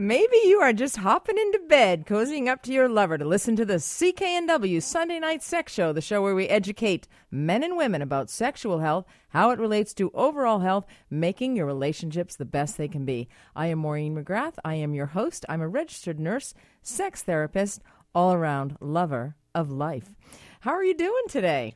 Maybe you are just hopping into bed, cozying up to your lover to listen to the CKNW Sunday Night Sex Show, the show where we educate men and women about sexual health, how it relates to overall health, making your relationships the best they can be. I am Maureen McGrath. I am your host. I'm a registered nurse, sex therapist, all around lover of life. How are you doing today?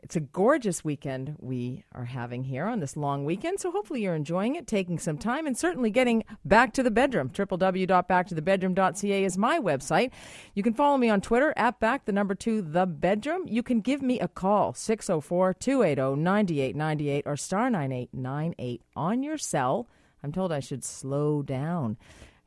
It's a gorgeous weekend we are having here on this long weekend, so hopefully you're enjoying it, taking some time, and certainly getting back to the bedroom. www.backtothebedroom.ca is my website. You can follow me on Twitter at back the number two the bedroom. You can give me a call 604 280 9898 or star 9898 on your cell. I'm told I should slow down.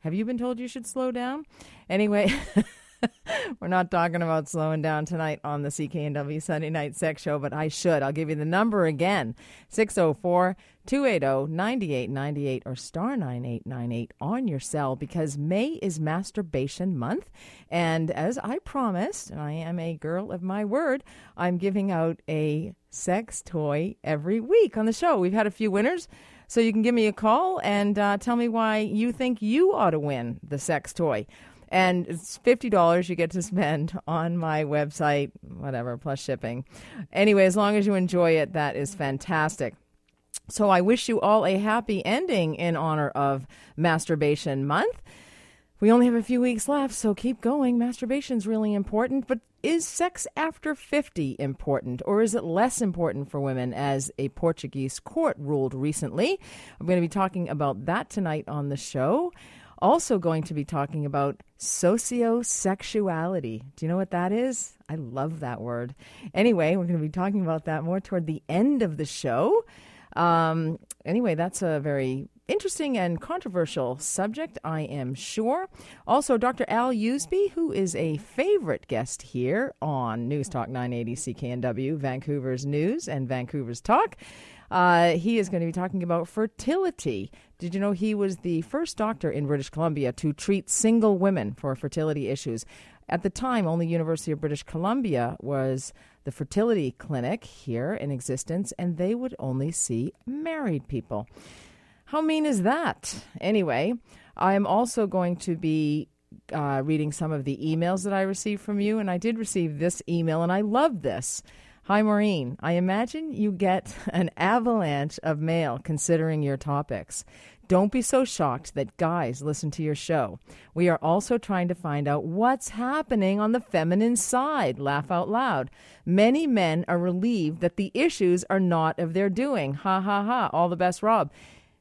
Have you been told you should slow down? Anyway. We're not talking about slowing down tonight on the CKNW Sunday Night Sex Show, but I should. I'll give you the number again 604 280 9898 or star 9898 on your cell because May is Masturbation Month. And as I promised, and I am a girl of my word, I'm giving out a sex toy every week on the show. We've had a few winners. So you can give me a call and uh, tell me why you think you ought to win the sex toy and it's fifty dollars you get to spend on my website, whatever plus shipping. Anyway, as long as you enjoy it, that is fantastic. So I wish you all a happy ending in honor of Masturbation Month. We only have a few weeks left, so keep going. Masturbation's really important, but is sex after 50 important, or is it less important for women, as a Portuguese court ruled recently? I'm going to be talking about that tonight on the show also going to be talking about sociosexuality. Do you know what that is? I love that word. Anyway, we're going to be talking about that more toward the end of the show. Um, anyway, that's a very interesting and controversial subject, I am sure. Also, Dr. Al Yuzpe, who is a favorite guest here on News Talk 980 CKNW, Vancouver's News and Vancouver's Talk. Uh, he is going to be talking about fertility. Did you know he was the first doctor in British Columbia to treat single women for fertility issues? At the time, only University of British Columbia was the fertility clinic here in existence, and they would only see married people. How mean is that? Anyway, I'm also going to be uh, reading some of the emails that I received from you, and I did receive this email, and I love this. Hi, Maureen. I imagine you get an avalanche of mail considering your topics. Don't be so shocked that guys listen to your show. We are also trying to find out what's happening on the feminine side. Laugh out loud. Many men are relieved that the issues are not of their doing. Ha ha ha. All the best, Rob.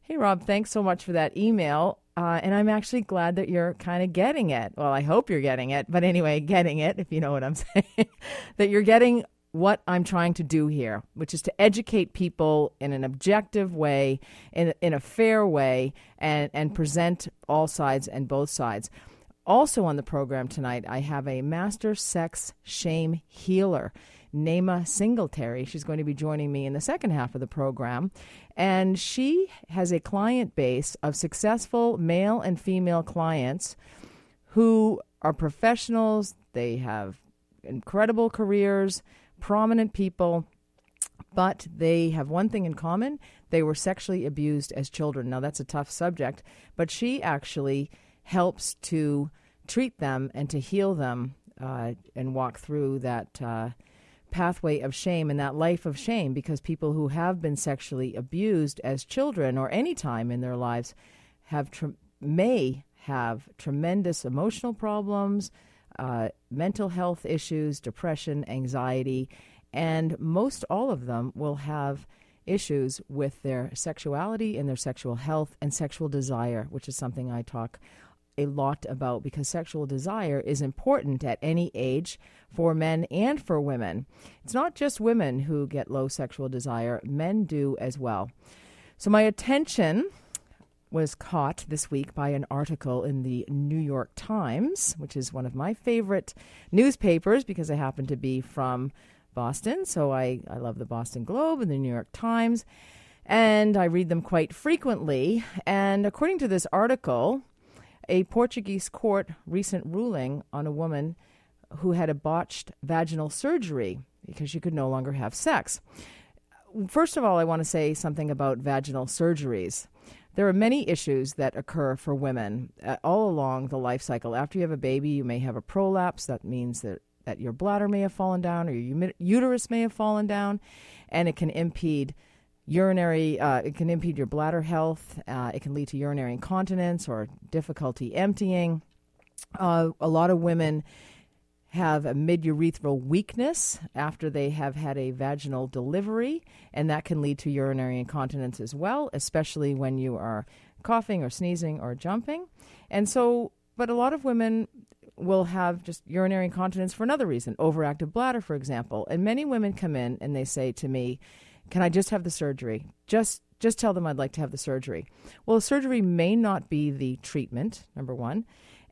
Hey, Rob, thanks so much for that email. Uh, and I'm actually glad that you're kind of getting it. Well, I hope you're getting it. But anyway, getting it, if you know what I'm saying, that you're getting what I'm trying to do here, which is to educate people in an objective way, in, in a fair way, and, and present all sides and both sides. Also on the program tonight, I have a master sex shame healer, Nema Singletary. She's going to be joining me in the second half of the program. And she has a client base of successful male and female clients who are professionals. They have incredible careers prominent people, but they have one thing in common they were sexually abused as children. Now, that's a tough subject, but she actually helps to treat them and to heal them uh, and walk through that. Uh, pathway of shame and that life of shame because people who have been sexually abused as children or any time in their lives have tre- may have tremendous emotional problems, uh, mental health issues, depression, anxiety, and most all of them will have issues with their sexuality and their sexual health and sexual desire, which is something I talk a lot about because sexual desire is important at any age for men and for women. It's not just women who get low sexual desire, men do as well. So, my attention was caught this week by an article in the New York Times, which is one of my favorite newspapers because I happen to be from Boston. So I, I love the Boston Globe and the New York Times, and I read them quite frequently. And according to this article, a Portuguese court recent ruling on a woman who had a botched vaginal surgery because she could no longer have sex. First of all, I want to say something about vaginal surgeries. There are many issues that occur for women uh, all along the life cycle. After you have a baby, you may have a prolapse. That means that, that your bladder may have fallen down or your uterus may have fallen down, and it can impede urinary uh, it can impede your bladder health uh, it can lead to urinary incontinence or difficulty emptying uh, a lot of women have a midurethral weakness after they have had a vaginal delivery, and that can lead to urinary incontinence as well, especially when you are coughing or sneezing or jumping. And so, but a lot of women will have just urinary incontinence for another reason, overactive bladder, for example. And many women come in and they say to me, "Can I just have the surgery? Just just tell them I'd like to have the surgery." Well, surgery may not be the treatment, number 1,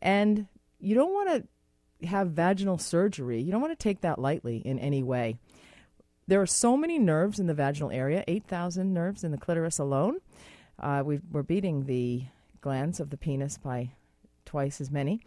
and you don't want to have vaginal surgery, you don't want to take that lightly in any way. There are so many nerves in the vaginal area 8,000 nerves in the clitoris alone. Uh, we are beating the glands of the penis by twice as many.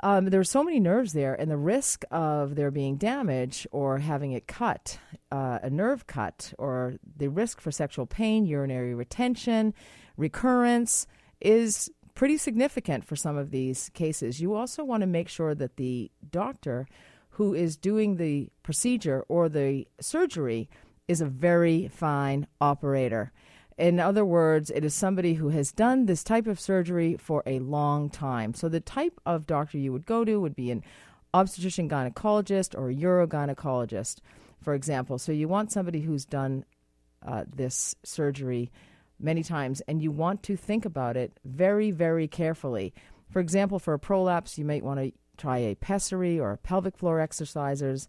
Um, there are so many nerves there, and the risk of there being damage or having it cut, uh, a nerve cut, or the risk for sexual pain, urinary retention, recurrence is pretty significant for some of these cases. You also want to make sure that the doctor who is doing the procedure or the surgery is a very fine operator. In other words, it is somebody who has done this type of surgery for a long time. So, the type of doctor you would go to would be an obstetrician gynecologist or a urogynecologist, for example. So, you want somebody who's done uh, this surgery many times, and you want to think about it very, very carefully. For example, for a prolapse, you might want to try a pessary or pelvic floor exercisers.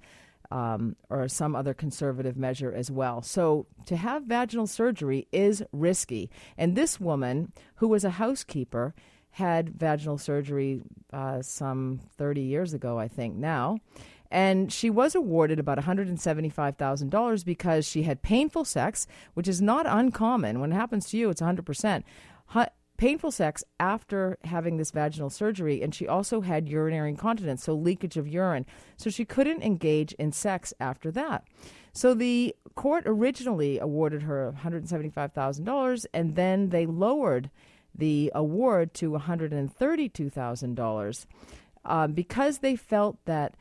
Um, or some other conservative measure as well. So, to have vaginal surgery is risky. And this woman, who was a housekeeper, had vaginal surgery uh, some 30 years ago, I think now. And she was awarded about $175,000 because she had painful sex, which is not uncommon. When it happens to you, it's 100%. painful sex after having this vaginal surgery, and she also had urinary incontinence, so leakage of urine. So she couldn't engage in sex after that. So the court originally awarded her $175,000, and then they lowered the award to $132,000 um, because they felt that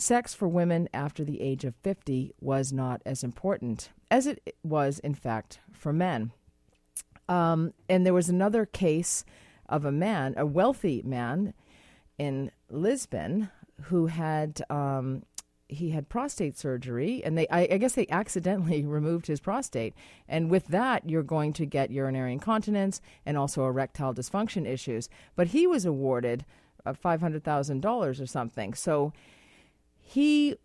sex for women after the age of 50 was not as important as it was, in fact, for men. Um, and there was another case of a man, a wealthy man in Lisbon, who had um, he had prostate surgery, and they I, I, guess they accidentally removed his prostate, and with that you're going to get urinary incontinence and also erectile dysfunction issues. But he was awarded uh, five hundred thousand dollars or something. So he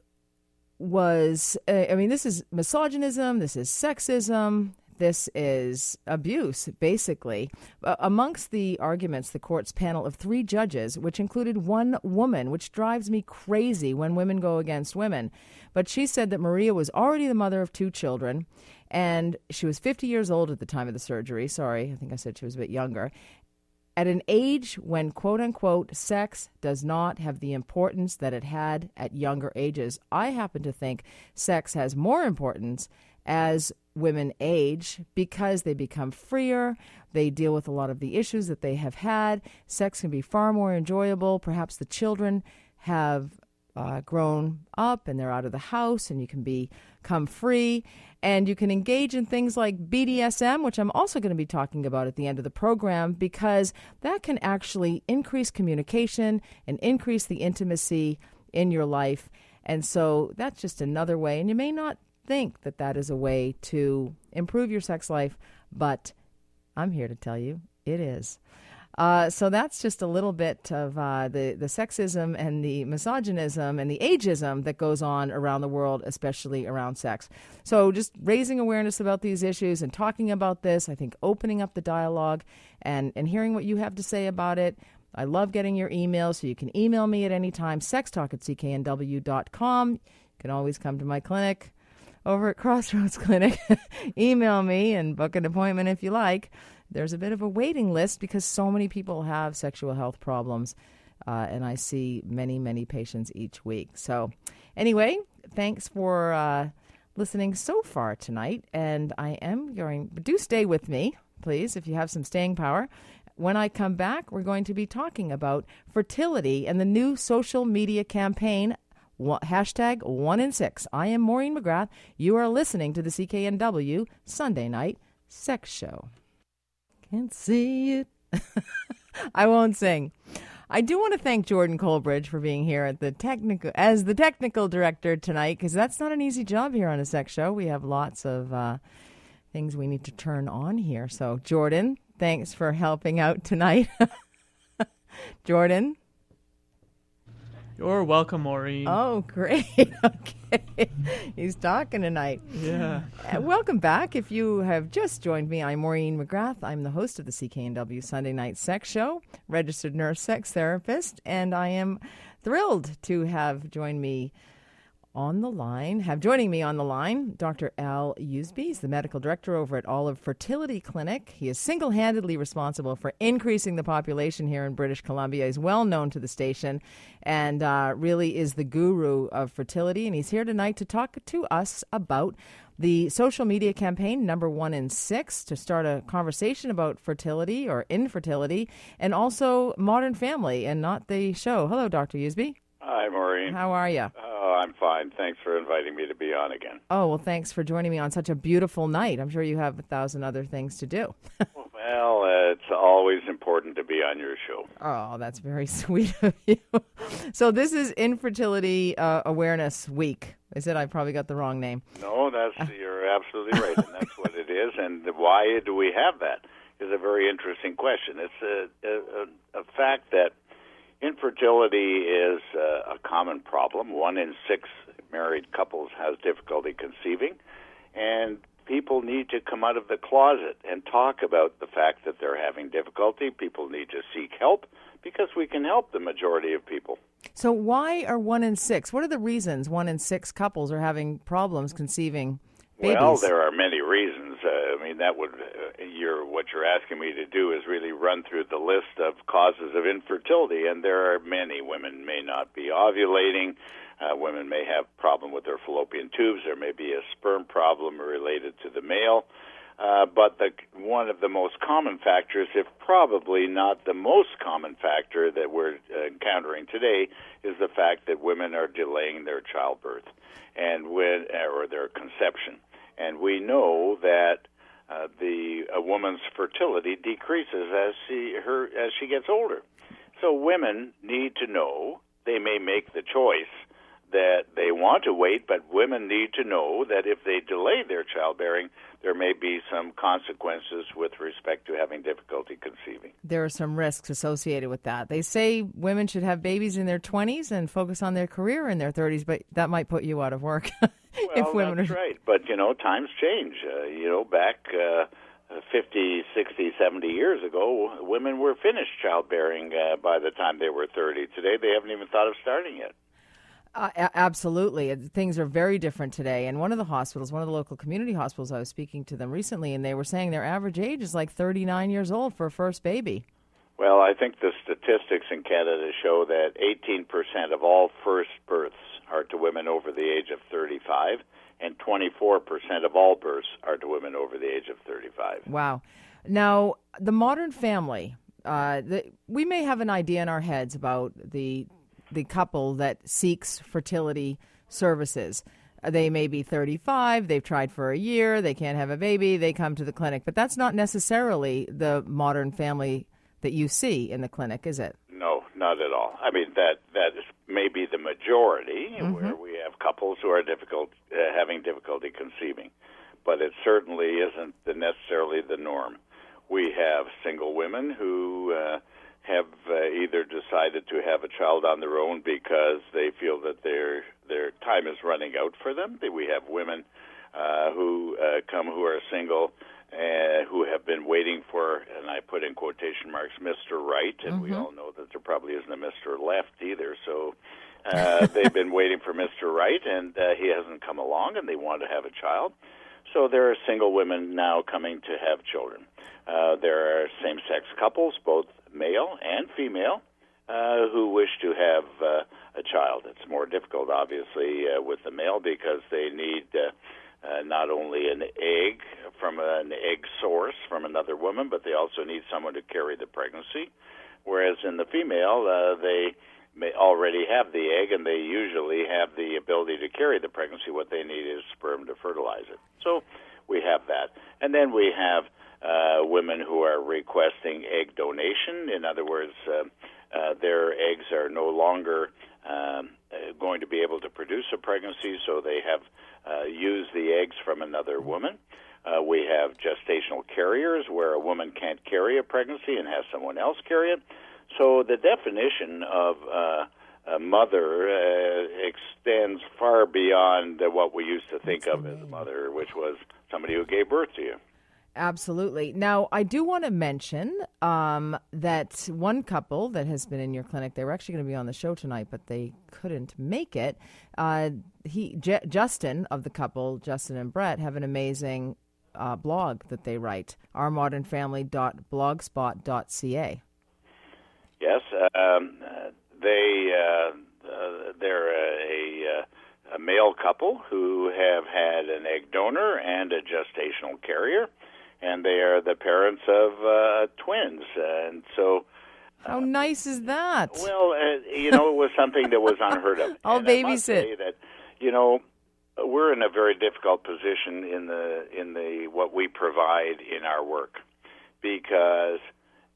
was, uh, I mean, this is misogynism, this is sexism, this is abuse, basically. Uh, amongst the arguments, the court's panel of three judges, which included one woman, which drives me crazy when women go against women. But she said that Maria was already the mother of two children, and she was 50 years old at the time of the surgery. Sorry, I think I said she was a bit younger at an age when quote unquote sex does not have the importance that it had at younger ages. I happen to think sex has more importance as women age because they become freer, they deal with a lot of the issues that they have had. Sex can be far more enjoyable. Perhaps the children have uh, grown up and they're out of the house and you can become free and you can engage in things like BDSM, which I'm also going to be talking about at the end of the program, because that can actually increase communication and increase the intimacy in your life. And so that's just another way. And you may not think that that is a way to improve your sex life, but I'm here to tell you it is. Uh, so that's just a little bit of uh, the the sexism and the misogynism and the ageism that goes on around the world, especially around sex. So just raising awareness about these issues and talking about this, I think opening up the dialogue and and hearing what you have to say about it. I love getting your emails, so you can email me at any time, sextalk at cknw.com. You can always come to my clinic over at Crossroads Clinic. email me and book an appointment if you like there's a bit of a waiting list because so many people have sexual health problems. Uh, and I see many, many patients each week. So, anyway, thanks for uh, listening so far tonight. And I am going, do stay with me please, if you have some staying power. When I come back, we're going to be talking about fertility and the new social media campaign hashtag one in six. I am Maureen McGrath. You are listening to the CKNW Sunday Night Sex Show. Can't see it. I won't sing. I do want to thank Jordan Colbridge for being here at the technical as the technical director tonight because that's not an easy job here on a sex show. We have lots of uh, things we need to turn on here. So, Jordan, thanks for helping out tonight. Jordan. You're welcome, Maureen. Oh, great. okay. He's talking tonight. Yeah. Uh, welcome back. If you have just joined me, I'm Maureen McGrath. I'm the host of the CKNW Sunday Night Sex Show, registered nurse sex therapist, and I am thrilled to have joined me on the line, have joining me on the line, Dr. Al Yuzpe. He's the medical director over at Olive Fertility Clinic. He is single handedly responsible for increasing the population here in British Columbia. He's well known to the station and uh, really is the guru of fertility. And he's here tonight to talk to us about the social media campaign, number one in six, to start a conversation about fertility or infertility, and also modern family and not the show. Hello, Dr. Yuzpe. Hi, Maureen. How are you? Oh, I'm fine. Thanks for inviting me to be on again. Oh, well, thanks for joining me on such a beautiful night. I'm sure you have a thousand other things to do. well, uh, it's always important to be on your show. Oh, that's very sweet of you. so, this is Infertility uh, Awareness Week. Is it? I probably got the wrong name. No, that's you're absolutely right, and that's what it is. And why do we have that? Is a very interesting question. It's a, a, a fact that Infertility is uh, a common problem. One in six married couples has difficulty conceiving, and people need to come out of the closet and talk about the fact that they're having difficulty. People need to seek help because we can help the majority of people. So, why are one in six? What are the reasons one in six couples are having problems conceiving babies? Well, there are many reasons. Uh, I mean, that would uh, you're what you're asking me to do is really run through the list of causes of infertility, and there are many. Women may not be ovulating. Uh, women may have problem with their fallopian tubes. There may be a sperm problem related to the male. Uh, but the, one of the most common factors, if probably not the most common factor that we're uh, encountering today, is the fact that women are delaying their childbirth and when or their conception. And we know that uh, the a woman's fertility decreases as she her as she gets older. So women need to know they may make the choice that they want to wait, but women need to know that if they delay their childbearing, there may be some consequences with respect to having difficulty conceiving. There are some risks associated with that. They say women should have babies in their 20s and focus on their career in their 30s, but that might put you out of work. well, women that's are... right. But, you know, times change. Uh, you know, back uh, 50, 60, 70 years ago, women were finished childbearing uh, by the time they were 30. Today, they haven't even thought of starting yet. Uh, absolutely. Things are very different today. And one of the hospitals, one of the local community hospitals, I was speaking to them recently, and they were saying their average age is like 39 years old for a first baby. Well, I think the statistics in Canada show that 18% of all first births are to women over the age of 35, and 24% of all births are to women over the age of 35. Wow. Now, the modern family, uh, the, we may have an idea in our heads about the the couple that seeks fertility services. Uh, they may be 35, they've tried for a year, they can't have a baby, they come to the clinic. But that's not necessarily the modern family that you see in the clinic, is it? No, not at all. I mean, that that is maybe the majority Mm-hmm. where we have couples who are difficult uh, having difficulty conceiving, but it certainly isn't the, necessarily the norm. We have single women who uh, have uh, either decided to have a child on their own because they feel that their their time is running out for them. We have women uh, who uh, come who are single uh, who have been waiting for, and I put in quotation marks, Mr. Right, and we all know that there probably isn't a Mr. Left either. So uh, they've been waiting for Mr. Right, and uh, he hasn't come along, and they want to have a child. So there are single women now coming to have children. Uh, there are same-sex couples, both male and female, uh, who wish to have uh, a child. It's more difficult, obviously, uh, with the male because they need uh, uh, not only an egg from an egg source from another woman, but they also need someone to carry the pregnancy. Whereas in the female, uh, they may already have the egg and they usually have the ability to carry the pregnancy. What they need is sperm to fertilize it. So we have that. And then we have uh, women who are requesting egg donation. In other words, uh, uh, their eggs are no longer um, uh, going to be able to produce a pregnancy, so they have uh, used the eggs from another woman. Uh, we have gestational carriers where a woman can't carry a pregnancy and has someone else carry it. So the definition of uh, a mother uh, extends far beyond what we used to think of as a mother, which was somebody who gave birth to you. Absolutely. Now, I do want to mention um, that one couple that has been in your clinic, they were actually going to be on the show tonight, but they couldn't make it. Uh, he, J- Justin of the couple, Justin and Brett, have an amazing uh, blog that they write, ourmodernfamily.blogspot.ca. Yes, um, they uh, uh, they're a, a, a male couple who have had an egg donor and a gestational carrier, and they are the parents of uh, twins, and so. How nice is that? Well, uh, you know, it was something that was unheard of. I'll and babysit. that, you know, we're in a very difficult position in the in the what we provide in our work because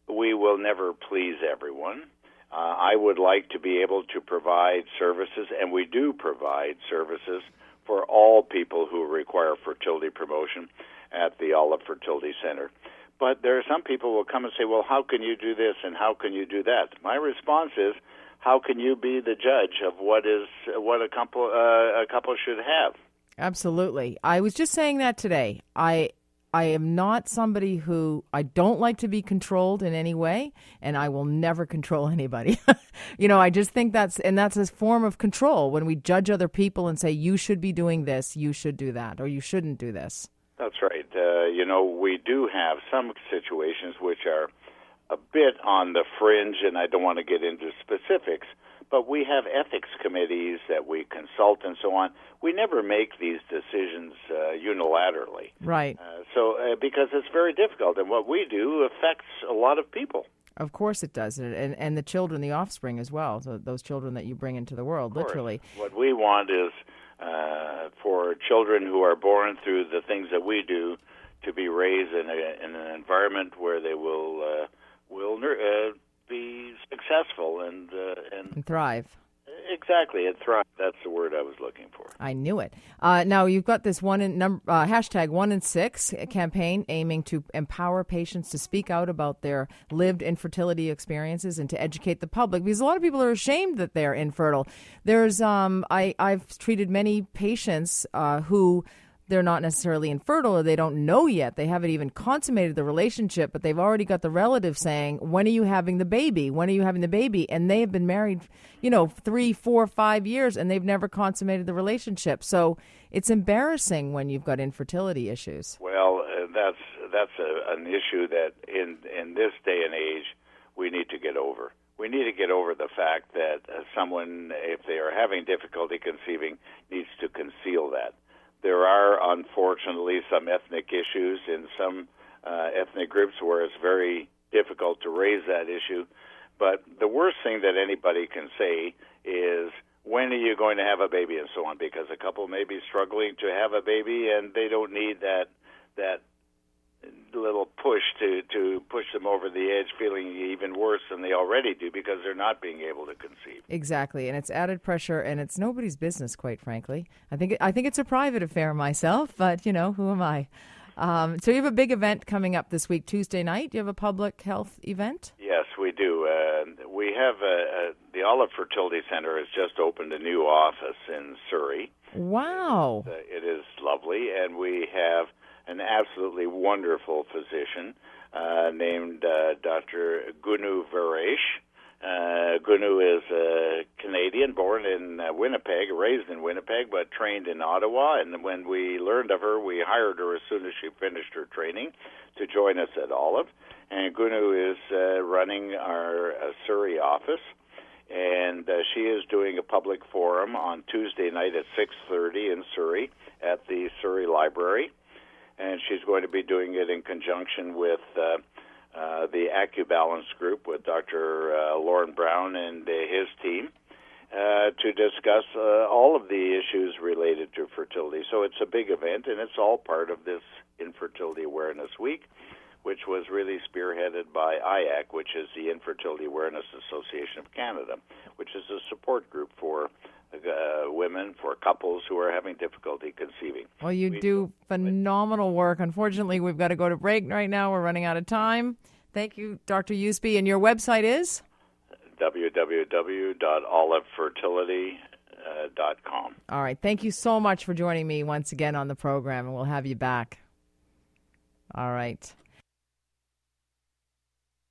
we will never please everyone. Uh, I would like to be able to provide services, and we do provide services for all people who require fertility promotion at the Olive Fertility Center. But there are some people who will come and say, "Well, how can you do this and how can you do that?" My response is, "How can you be the judge of what is what a couple uh, a couple should have?" Absolutely. I was just saying that today. I I am not somebody who I don't like to be controlled in any way, and I will never control anybody. you know, I just think that's and that's a form of control when we judge other people and say you should be doing this, you should do that, or you shouldn't do this. That's right. Uh, you know, we do have some situations which are a bit on the fringe, and I don't want to get into specifics, but we have ethics committees that we consult and so on. We never make these decisions uh, unilaterally. Right. Uh, so, uh, because it's very difficult, and what we do affects a lot of people. Of course it does, and and, and the children, the offspring as well. So those children that you bring into the world, literally. What we want is uh, for children who are born through the things that we do to be raised in, a, in an environment where they will uh, will uh, be successful and uh, and And thrive. Exactly and thrive. That's the word I was looking for. I knew it. Uh, now you've got this one in number uh, hashtag one in six campaign aiming to empower patients to speak out about their lived infertility experiences and to educate the public because a lot of people are ashamed that they're infertile. There's um, I I've treated many patients uh, who they're not necessarily infertile or they don't know yet. They haven't even consummated the relationship, but they've already got the relative saying, When are you having the baby? When are you having the baby? And they have been married, you know, three, four, five years and they've never consummated the relationship. So it's embarrassing when you've got infertility issues. Well, uh, that's that's a, an issue that in in this day and age we need to get over. We need to get over the fact that uh, someone, if they are having difficulty conceiving, needs to conceal that. There are unfortunately some ethnic issues in some uh, ethnic groups where it's very difficult to raise that issue. But the worst thing that anybody can say is, when are you going to have a baby and so on because a couple may be struggling to have a baby and they don't need that that little push to to push them over the edge feeling even worse than they already do because they're not being able to conceive Exactly, and it's added pressure, and it's nobody's business, quite frankly. I think I think it's a private affair myself, but you know, who am I? Um, so you have a big event coming up this week, Tuesday night. You have a public health event. yes we do uh, we have uh, uh, the olive fertility center has just opened a new office in surrey Wow. Uh, it is lovely, and we have an absolutely wonderful physician uh, named uh, Dr. Gunu Varesh. Uh, Gunu is a Canadian, born in uh, Winnipeg, raised in Winnipeg, but trained in Ottawa. And when we learned of her, we hired her as soon as she finished her training to join us at Olive. And Gunu is uh, running our uh, Surrey office. and uh, she is doing a public forum on Tuesday night at 6:30 in Surrey at the Surrey Library, and she's going to be doing it in conjunction with uh, uh, the Acubalance Group with Dr. Uh, Lorne Brown and his team. Uh, to discuss uh, all of the issues related to fertility. So it's a big event, and it's all part of this Infertility Awareness Week which was really spearheaded by IAC, which is the Infertility Awareness Association of Canada, which is a support group for uh, women, for couples who are having difficulty conceiving. Well, you we, do phenomenal work. Unfortunately, we've got to go to break right now. We're running out of time. Thank you, Dr. Yuzpe. And your website is? www.olivefertility.com. All right. Thank you so much for joining me once again on the program, and we'll have you back. All right.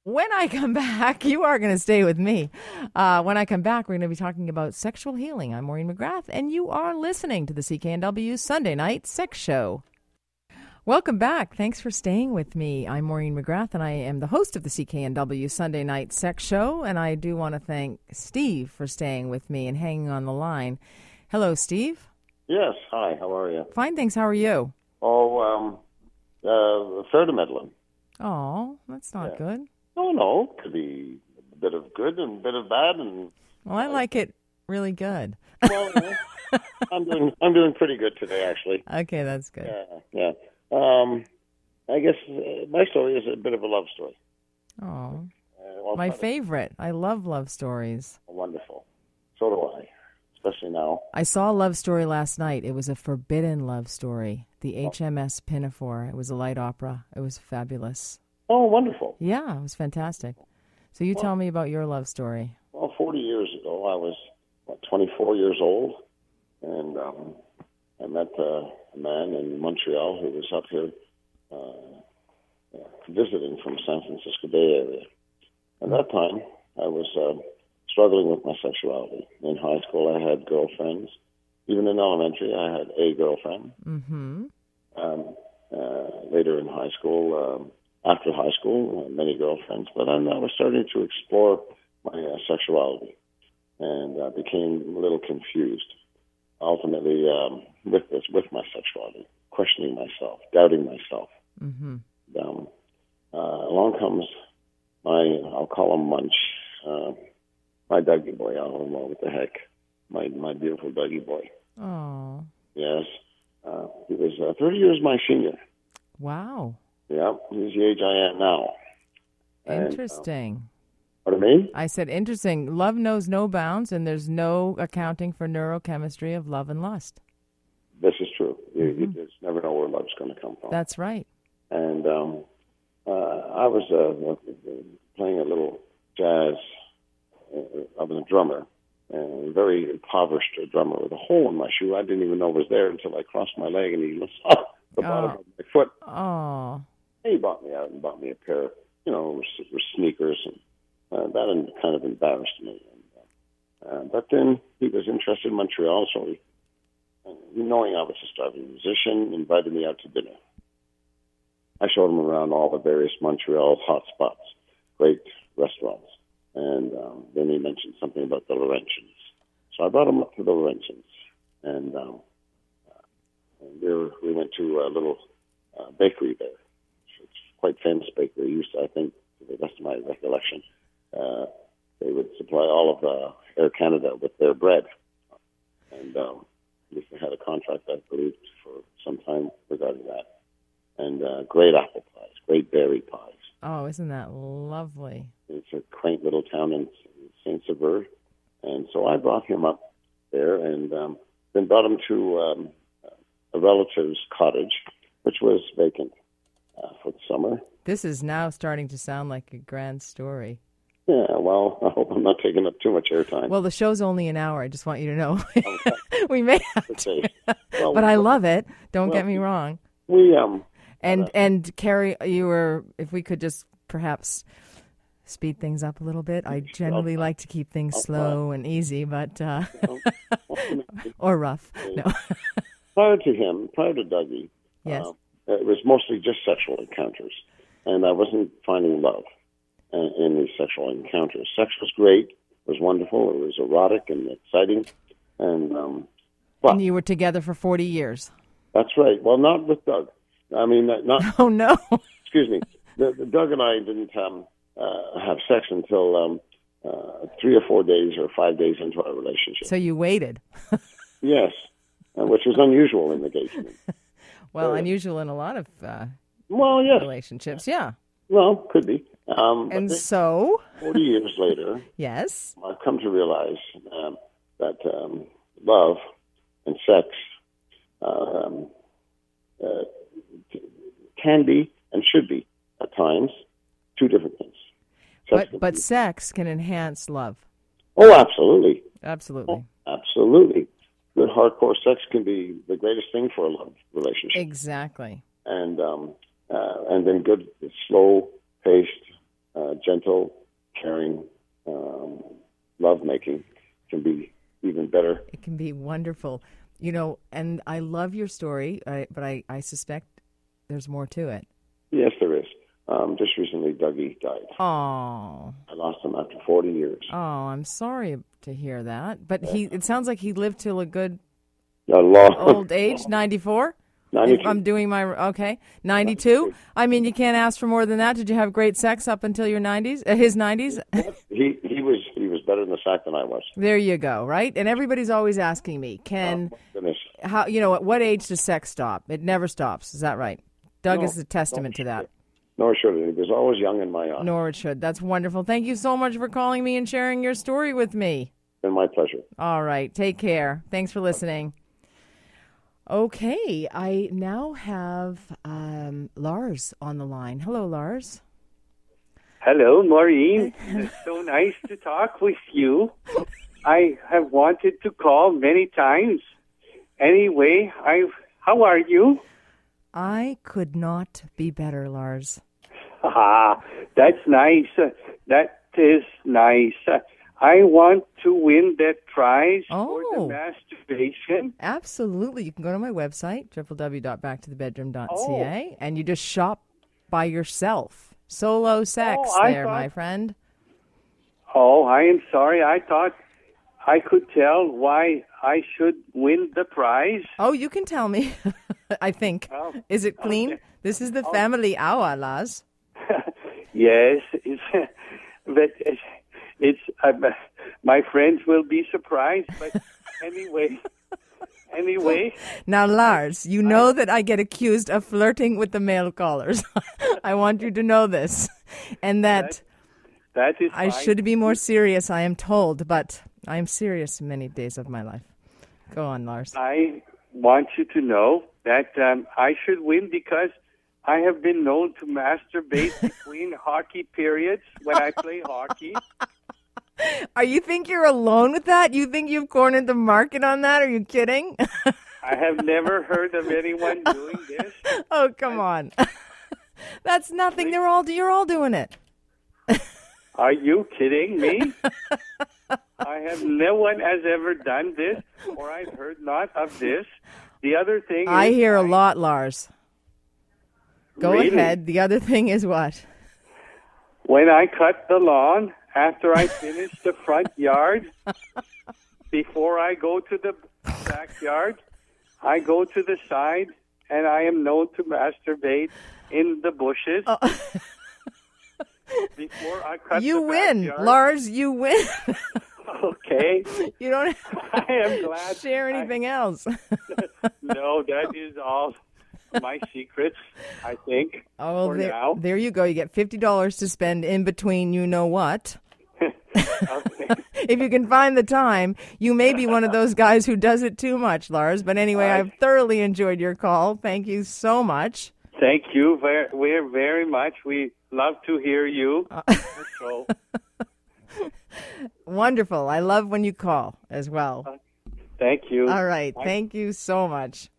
When I come back, you are going to stay with me. Uh, when I come back, we're going to be talking about sexual healing. I'm Maureen McGrath, and you are listening to the CKNW Sunday Night Sex Show. Welcome back. Thanks for staying with me. I'm Maureen McGrath, and I am the host of the CKNW Sunday Night Sex Show. And I do want to thank Steve for staying with me and hanging on the line. Hello, Steve. Yes. Hi. How are you? Fine, thanks. How are you? Oh, um, uh, fair to middling. Oh, that's not yeah. good. Oh no, could be a bit of good and a bit of bad, and well, I like it really good. well, I'm doing I'm doing pretty good today, actually. Okay, that's good. Yeah, yeah. Um, I guess uh, my story is a bit of a love story. Oh, uh, my favorite. I love love stories. Wonderful. So do I, especially now. I saw a love story last night. It was a forbidden love story. The HMS Pinafore. It was a light opera. It was fabulous. Oh, wonderful. Yeah, it was fantastic. So you well, tell me about your love story. Well, 40 years ago, I was what, 24 years old, and um, I met uh, a man in Montreal who was up here uh, visiting from San Francisco Bay Area. At that time, I was uh, struggling with my sexuality. In high school, I had girlfriends. Even in elementary, I had a girlfriend. Mm-hmm. Um, uh, later in high school, um, after high school, uh, many girlfriends, but then I was starting to explore my uh, sexuality and uh, became a little confused. Ultimately, um, with this, with my sexuality, questioning myself, doubting myself. Mm-hmm. Um, uh, along comes my, I'll call him Munch, uh, my Dougie boy. I don't know what the heck, my my beautiful Dougie boy. Oh. Yes, uh, he was uh, 30 years my senior. Wow. Yeah, he's the age I am now. Interesting. And, uh, pardon me? I said interesting. Love knows no bounds, and there's no accounting for neurochemistry of love and lust. This is true. You, mm-hmm. you just never know where love's going to come from. That's right. And um, uh, I was uh, playing a little jazz. Uh, I was a drummer, and a very impoverished drummer with a hole in my shoe. I didn't even know was there until I crossed my leg, and he saw the bottom oh. of my foot. Oh he bought me out and bought me a pair of, you know, sneakers, and uh, that kind of embarrassed me. And, uh, but then he was interested in Montreal, so he, uh, knowing I was a starving musician, invited me out to dinner. I showed him around all the various Montreal hot spots, great restaurants, and um, then he mentioned something about the Laurentians. So I brought him up to the Laurentians, and, um, uh, and there we went to a little uh, bakery there quite famous bakery. Used to, I think, to the best of my recollection, uh, they would supply all of uh, Air Canada with their bread, and um, they had a contract, I believe, for some time regarding that. And uh, great apple pies, great berry pies. Oh, isn't that lovely? It's a quaint little town in Saint Sauveur, and so I brought him up there, and um, then brought him to um, a relative's cottage, which was vacant uh, for the summer. This is now starting to sound like a grand story. Yeah, well, I hope I'm not taking up too much airtime. Well, the show's only an hour. I just want you to know. we may have to. Well, but I love it. Don't well, get me wrong. We um and uh, and Carrie, you were if we could just perhaps speed things up a little bit. I generally like to keep things slow and easy, but uh, or rough. No. prior to him, prior to Dougie, yes. Uh, it was mostly just sexual encounters, and I wasn't finding love in, in these sexual encounters. Sex was great, was wonderful. It was erotic and exciting, and um, but And you were together for 40 years. that's right. Well, not with Doug. I mean, not- not Oh, no. excuse me. The, the Doug and I didn't um, uh, have sex until um, uh, three or four days or five days into our relationship. so you waited. yes, uh, which was unusual in the gay community. Well, Oh, yeah. unusual in a lot of uh, Well, yes. relationships. Yeah. Well, could be. Um, And so, 40 years later, yes. I've come to realize um, that um, love and sex um, uh, can be and should be at times two different things. Sex But but be- sex can enhance love. oh, absolutely, Absolutely. absolutely. Good hardcore sex can be the greatest thing for a love relationship, Exactly. and um, uh, and then good, slow paced, uh, gentle, caring um, love making can be even better. It can be wonderful. You know, and I love your story, I, but I, I suspect there's more to it. Yes, there is. Um, just recently, Dougie died. Oh, I lost him after 40 years. oh, I'm sorry to hear that. But he, it sounds like he lived till a good A long, old age, 94. If 92. I'm doing my okay, 92. I mean, you can't ask for more than that. Did you have great sex up until your 90s? Uh, his 90s? He he was he was better in the sack than I was. there you go. Right, and everybody's always asking me, can Goodness. how you know at what age does sex stop? It never stops. Is that right? Doug No, is a testament to that. Nor should it. He was always young in my eyes. Nor it should. That's wonderful. Thank you so much for calling me and sharing your story with me. Been my pleasure. All right. Take care. Thanks for listening. Okay. I now have um, Lars on the line. Hello, Lars. Hello, Maureen. It's so nice to talk with you. I have wanted to call many times. Anyway, I how are you? I could not be better, Lars. Ah, that's nice. That is nice. I want to win that prize for Oh. the masturbation. Absolutely. You can go to my website, www.backtothe-bedroom.ca, and you just shop by yourself. Solo sex Oh, there, thought- my friend. Oh, I am sorry. I thought I could tell why I should win the prize. Oh, you can tell me. I think. Oh, Is it clean? This is the family hour, Lars. Yes, it's, but it's, it's uh, my friends will be surprised. But anyway, anyway, Now, Lars, you know that I get accused of flirting with the male callers. I want you to know this. And that that is. I fine. should be more serious, I am told, but I am serious many days of my life. Go on, Lars. I want you to know that um, I should win because I have been known to masturbate between hockey periods when I play hockey. Are you think you're alone with that? You think you've cornered the market on that? Are you kidding? I have never heard of anyone doing this. oh, come on. That's nothing. They're all you're all doing it. Are you kidding me? I have no one has ever done this, or I've heard not of this. The other thing I hear a lot, Lars. Go ahead. The other thing is what? when I cut the lawn after I finish the front yard, before I go to the backyard, I go to the side and I am known to masturbate in the bushes. Oh. before I cut You win, backyard. Lars. You win. Okay. you don't I am glad. share I- anything else. no, that is all my secrets, I think. Oh, there, now. there you go. You get fifty dollars to spend in between. You know what? If you can find the time, you may be one of those guys who does it too much, Lars. But anyway, I- I've thoroughly enjoyed your call. Thank you so much. Thank you very, we're very much. We love to hear you. Uh, so, Wonderful. I love when you call as well. Uh, thank you. All right. Thank you so much.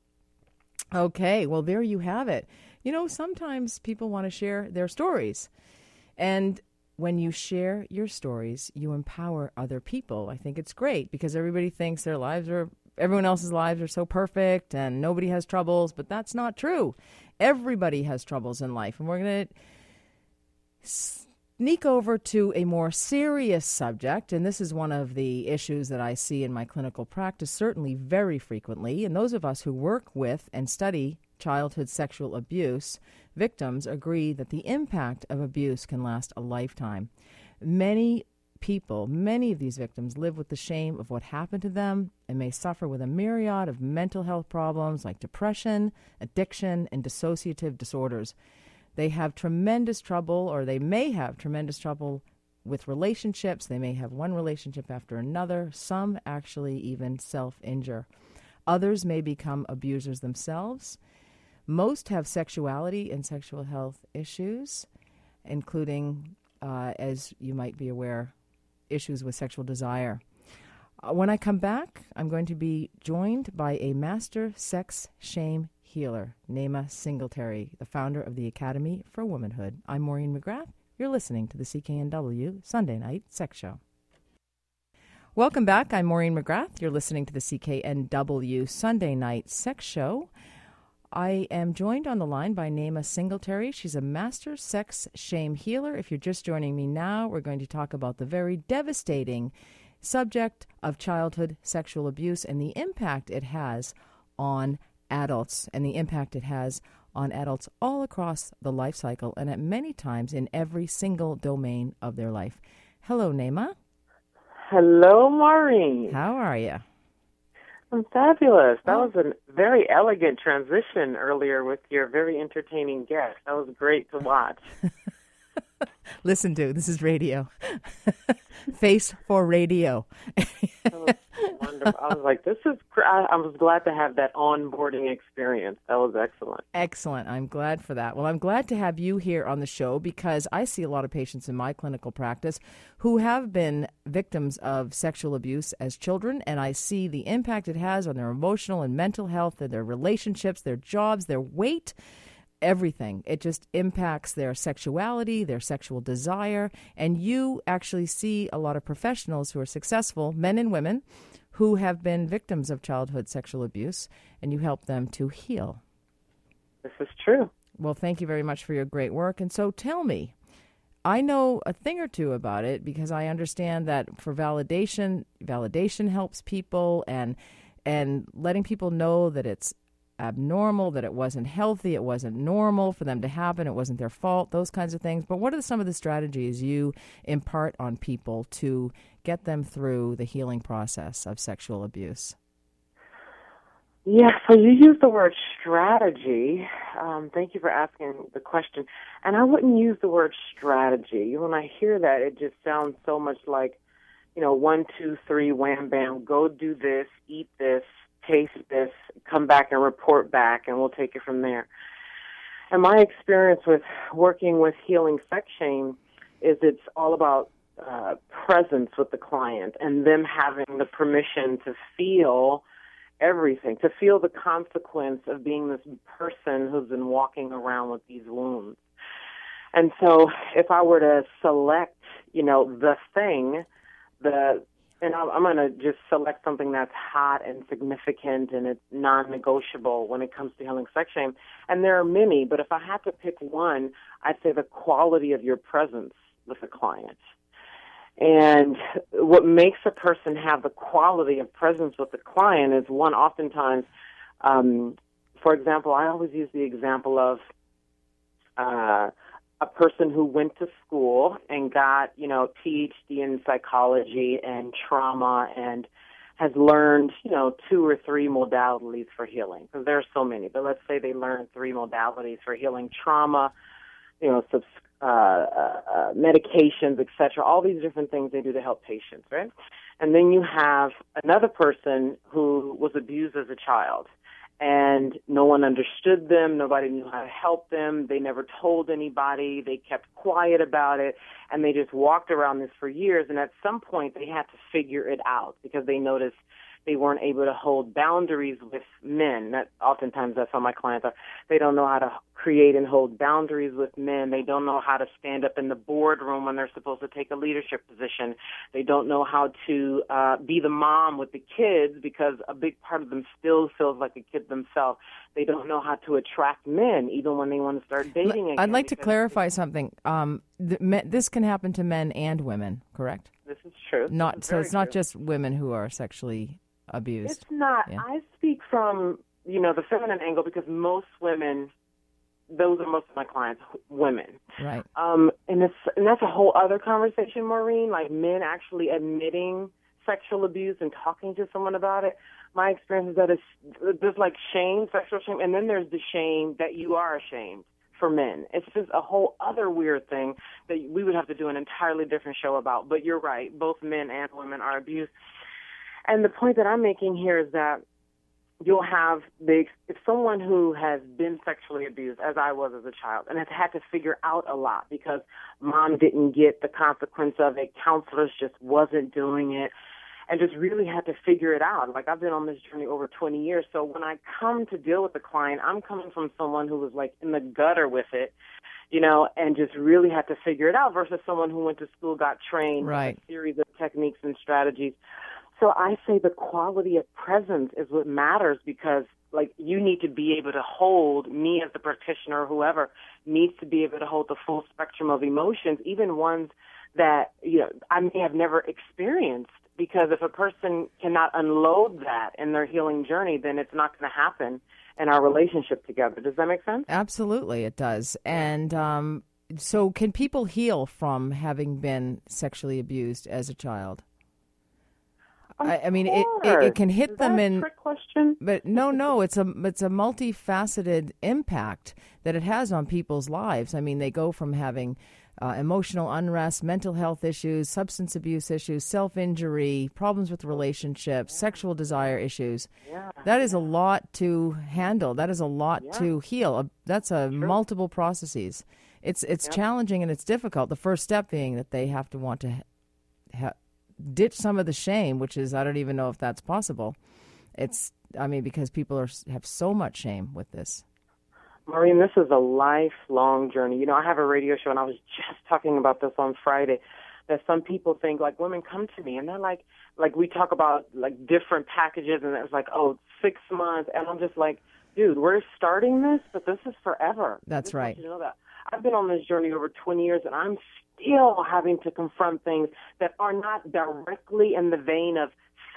Okay. Well, there you have it. You know, sometimes people want to share their stories. And when you share your stories, you empower other people. I think it's great because everybody thinks their lives are, everyone else's lives are so perfect and nobody has troubles, but that's not true. Everybody has troubles in life. And we're going to sneak over to a more serious subject, and this is one of the issues that I see in my clinical practice, certainly very frequently. And those of us who work with and study childhood sexual abuse victims agree that the impact of abuse can last a lifetime. Many people, many of these victims, live with the shame of what happened to them and may suffer with a myriad of mental health problems like depression, addiction, and dissociative disorders. They have tremendous trouble, or they may have tremendous trouble with relationships. They may have one relationship after another. Some actually even self injure. Others may become abusers themselves. Most have sexuality and sexual health issues, including, uh, as you might be aware, issues with sexual desire. Uh, when I come back, I'm going to be joined by a master sex shame healer, Nema Singletary, the founder of the Academy for Womanhood. I'm Maureen McGrath. You're listening to the CKNW Sunday Night Sex Show. Welcome back. I'm Maureen McGrath. You're listening to the CKNW Sunday Night Sex Show. I am joined on the line by Nema Singletary. She's a master sex shame healer. If you're just joining me now, we're going to talk about the very devastating subject of childhood sexual abuse and the impact it has on adults and the impact it has on adults all across the life cycle and at many times in every single domain of their life. Hello, Nema. Hello, Maureen. How are you? I'm fabulous. That oh. was a very elegant transition earlier with your very entertaining guest. That was great to watch. Listen to this is radio. Face for radio. wonderful. I was like, this is. I, I was glad to have that onboarding experience. That was excellent. Excellent. I'm glad for that. Well, I'm glad to have you here on the show because I see a lot of patients in my clinical practice who have been victims of sexual abuse as children, and I see the impact it has on their emotional and mental health, and their relationships, their jobs, their weight everything. It just impacts their sexuality, their sexual desire. And you actually see a lot of professionals who are successful, men and women, who have been victims of childhood sexual abuse, and you help them to heal. This is true. Well, thank you very much for your great work. And so tell me, I know a thing or two about it because I understand that for validation, validation helps people and and letting people know that it's abnormal, that it wasn't healthy, it wasn't normal for them to happen, it wasn't their fault, those kinds of things. But what are some of the strategies you impart on people to get them through the healing process of sexual abuse? Yeah, so you use the word strategy. Um, thank you for asking the question. And I wouldn't use the word strategy. When I hear that, it just sounds so much like, you know, one, two, three, wham, bam, go do this, eat this, taste this, come back and report back, and we'll take it from there. And my experience with working with healing sex shame is it's all about uh, presence with the client and them having the permission to feel everything, to feel the consequence of being this person who's been walking around with these wounds. And so if I were to select, you know, the thing, the and I'm going to just select something that's hot and significant and it's non-negotiable when it comes to healing sex shame. And there are many, but if I had to pick one, I'd say the quality of your presence with a client. And what makes a person have the quality of presence with the client is one, oftentimes, um, for example, I always use the example of uh, a person who went to school and got, you know, PhD in psychology and trauma and has learned, you know, two or three modalities for healing because there are so many. But let's say they learned three modalities for healing trauma, you know, subs- uh, uh, uh, medications, etc. All these different things they do to help patients, right? And then you have another person who was abused as a child and no one understood them. Nobody knew how to help them. They never told anybody. They kept quiet about it, and they just walked around this for years. And at some point, they had to figure it out because they noticed They weren't able to hold boundaries with men. That oftentimes that's how my clients are. They don't know how to create and hold boundaries with men. They don't know how to stand up in the boardroom when they're supposed to take a leadership position. They don't know how to uh, be the mom with the kids because a big part of them still feels like a kid themselves. They don't know how to attract men even when they want to start dating again. I'd like to clarify something. Um, the, this can happen to men and women, correct? This is true. Not is so. It's not true. just women who are sexually abused. It's not. Yeah. I speak from you know the feminine angle because most women, those are most of my clients, women. Right. Um, and it's and that's a whole other conversation, Maureen. Like men actually admitting sexual abuse and talking to someone about it. My experience is that it's there's like shame, sexual shame, and then there's the shame that you are ashamed for men. It's just a whole other weird thing that we would have to do an entirely different show about. But you're right, both men and women are abused. And the point that I'm making here is that you'll have the if someone who has been sexually abused as I was as a child and has had to figure out a lot because mom didn't get the consequence of it, counselors just wasn't doing it and just really had to figure it out. Like I've been on this journey over 20 years. So when I come to deal with the client, I'm coming from someone who was like in the gutter with it, you know, and just really had to figure it out versus someone who went to school, got trained, Right. a series of techniques and strategies. So I say the quality of presence is what matters because like you need to be able to hold me as the practitioner or whoever needs to be able to hold the full spectrum of emotions, even ones that, you know, I may have never experienced because if a person cannot unload that in their healing journey, then it's not going to happen in our relationship together. Does that make sense? Absolutely, it does. And um, so, can people heal from having been sexually abused as a child? I, I mean, it, it, it can hit Is them in. question. But no, no, it's a it's a multifaceted impact that it has on people's lives. I mean, they go from having uh, emotional unrest, mental health issues, substance abuse issues, self injury, problems with relationships, sexual desire issues. Yeah. That is a lot to handle. That is a lot to heal. That's a multiple processes. It's it's challenging and it's difficult. The first step being that they have to want to ha- ditch some of the shame, which is I don't even know if that's possible. It's I mean because people are have so much shame with this. Maureen, this is a lifelong journey. You know, I have a radio show, and I was just talking about this on Friday. That some people think like women come to me and they're like, like we talk about like different packages, and it's like, oh, six months, and I'm just like, dude, we're starting this, but this is forever. That's I just want right. You know that I've been on this journey over 20 years, and I'm still having to confront things that are not directly in the vein of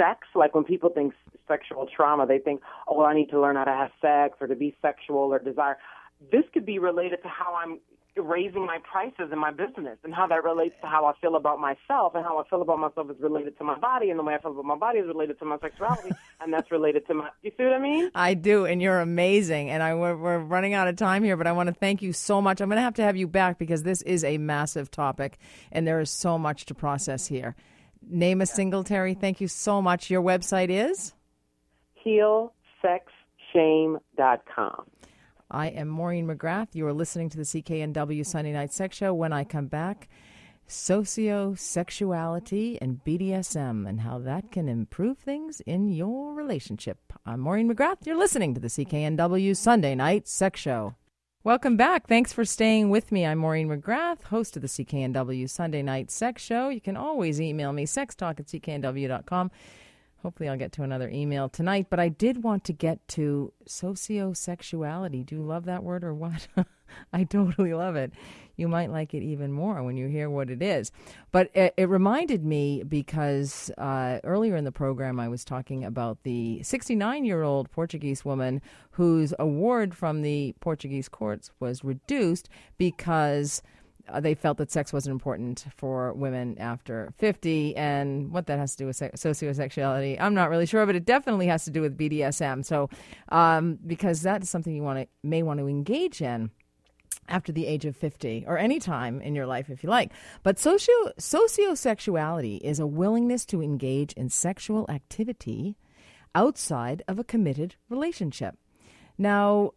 sex. Like when people think sexual trauma, they think, oh, well, I need to learn how to have sex or to be sexual or desire. This could be related to how I'm raising my prices in my business and how that relates to how I feel about myself and how I feel about myself is related to my body and the way I feel about my body is related to my sexuality and that's related to my you see what I mean? I do, and you're amazing. And I we're, we're running out of time here, but I want to thank you so much. I'm going to have to have you back because this is a massive topic, and there is so much to process here. Nema Singletary, thank you so much. Your website is. healsexshame.com. I am Maureen McGrath. You are listening to the CKNW Sunday Night Sex Show. When I come back, sociosexuality and BDSM and how that can improve things in your relationship. I'm Maureen McGrath. You're listening to the CKNW Sunday Night Sex Show. Welcome back. Thanks for staying with me. I'm Maureen McGrath, host of the CKNW Sunday Night Sex Show. You can always email me, sextalk at cknw.com. Hopefully, I'll get to another email tonight, but I did want to get to sociosexuality. Do you love that word or what? I totally love it. You might like it even more when you hear what it is. But it, it reminded me because uh, earlier in the program, I was talking about the 69 year old Portuguese woman whose award from the Portuguese courts was reduced because uh, they felt that sex wasn't important for women after 50 and what that has to do with se- sociosexuality i'm not really sure but it definitely has to do with bdsm so um, because that is something you want to may want to engage in after the age of 50 or any time in your life if you like but socio sociosexuality is a willingness to engage in sexual activity outside of a committed relationship now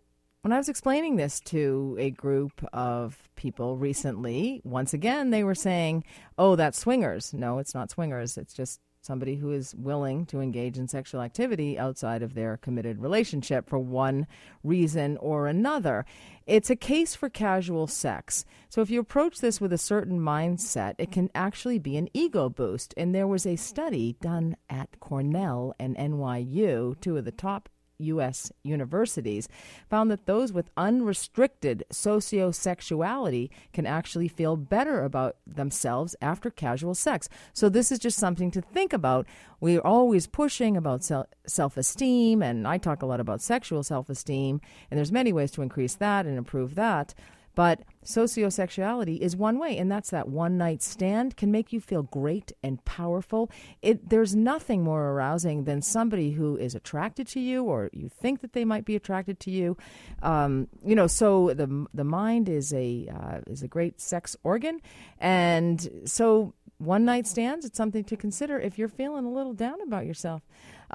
when I was explaining this to a group of people recently, once again, they were saying, oh, that's swingers. No, it's not swingers. It's just somebody who is willing to engage in sexual activity outside of their committed relationship for one reason or another. It's a case for casual sex. So if you approach this with a certain mindset, it can actually be an ego boost. And there was a study done at Cornell and NYU, two of the top U.S. universities found that those with unrestricted sociosexuality can actually feel better about themselves after casual sex. So, this is just something to think about. We're always pushing about self esteem, and I talk a lot about sexual self esteem, and there's many ways to increase that and improve that. But sociosexuality is one way, and that's that one night stand can make you feel great and powerful. It, there's nothing more arousing than somebody who is attracted to you, or you think that they might be attracted to you. Um, you know, so the the mind is a uh, is a great sex organ, and so one night stands. It's something to consider if you're feeling a little down about yourself.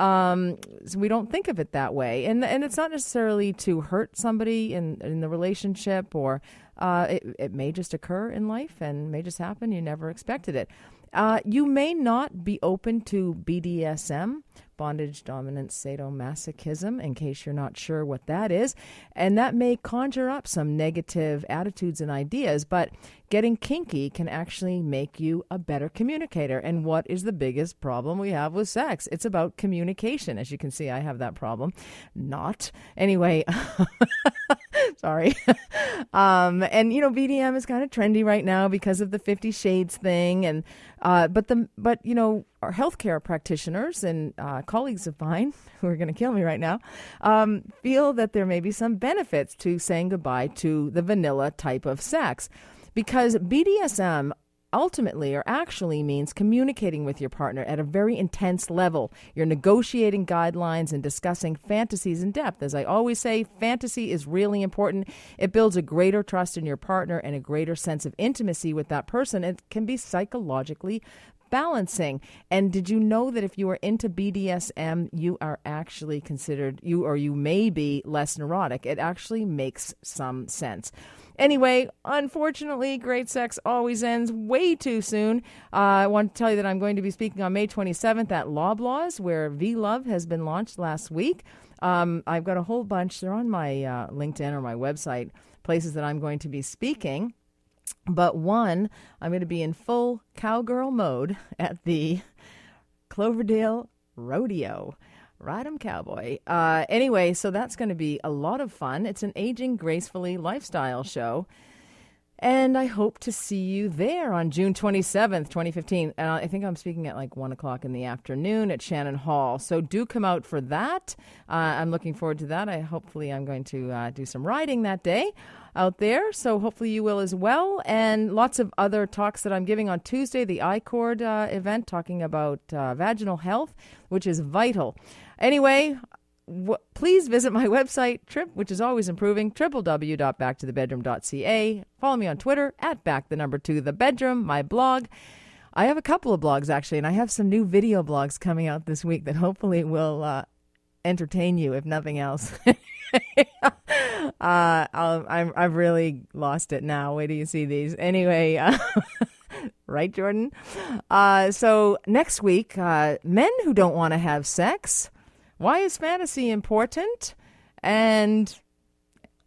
Um, so we don't think of it that way, and and it's not necessarily to hurt somebody in in the relationship, or uh, it it may just occur in life and may just happen. You never expected it. Uh, you may not be open to BDSM, bondage, dominance, sadomasochism, in case you're not sure what that is. And that may conjure up some negative attitudes and ideas, but getting kinky can actually make you a better communicator. And what is the biggest problem we have with sex? It's about communication. As you can see, I have that problem. Not. Anyway, sorry. um, and, you know, BDM is kind of trendy right now because of the Fifty Shades thing. And, uh, but the, but, you know, our healthcare practitioners and uh, colleagues of mine who are going to kill me right now um, feel that there may be some benefits to saying goodbye to the vanilla type of sex because BDSM ultimately or actually means communicating with your partner at a very intense level. You're negotiating guidelines and discussing fantasies in depth. As I always say, fantasy is really important. It builds a greater trust in your partner and a greater sense of intimacy with that person. It can be psychologically balancing. And did you know that if you are into BDSM, you are actually considered you or you may be less neurotic? It actually makes some sense. Anyway, unfortunately, great sex always ends way too soon. Uh, I want to tell you that I'm going to be speaking on May 27th at Loblaws, where V Love has been launched last week. Um, I've got a whole bunch. They're on my uh, LinkedIn or my website, places that I'm going to be speaking. But one, I'm going to be in full cowgirl mode at the Cloverdale Rodeo. Ride 'em cowboy. Uh, anyway, so that's going to be a lot of fun. It's an aging gracefully lifestyle show. And I hope to see you there on June 27th, 2015. And I think I'm speaking at like 1 o'clock in the afternoon at Shannon Hall. So do come out for that. Uh, I'm looking forward to that. I Hopefully, I'm going to uh, do some riding that day out there. So hopefully you will as well. And lots of other talks that I'm giving on Tuesday, the iCord uh, event, talking about uh, vaginal health, which is vital. Anyway, w- please visit my website, trip, which is always improving, www.backtothebedroom.ca. Follow me on Twitter at back the number two the bedroom, my blog. I have a couple of blogs actually, and I have some new video blogs coming out this week that hopefully will uh, entertain you, if nothing else. uh, i have really lost it now. Wait till you see these. Anyway, uh, right, Jordan? Uh, so next week, uh, men who don't want to have sex. Why is fantasy important? And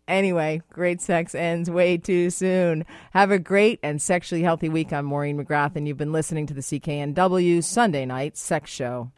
anyway, great sex ends way too soon. Have a great and sexually healthy week. I'm Maureen McGrath, and you've been listening to the CKNW Sunday Night Sex Show.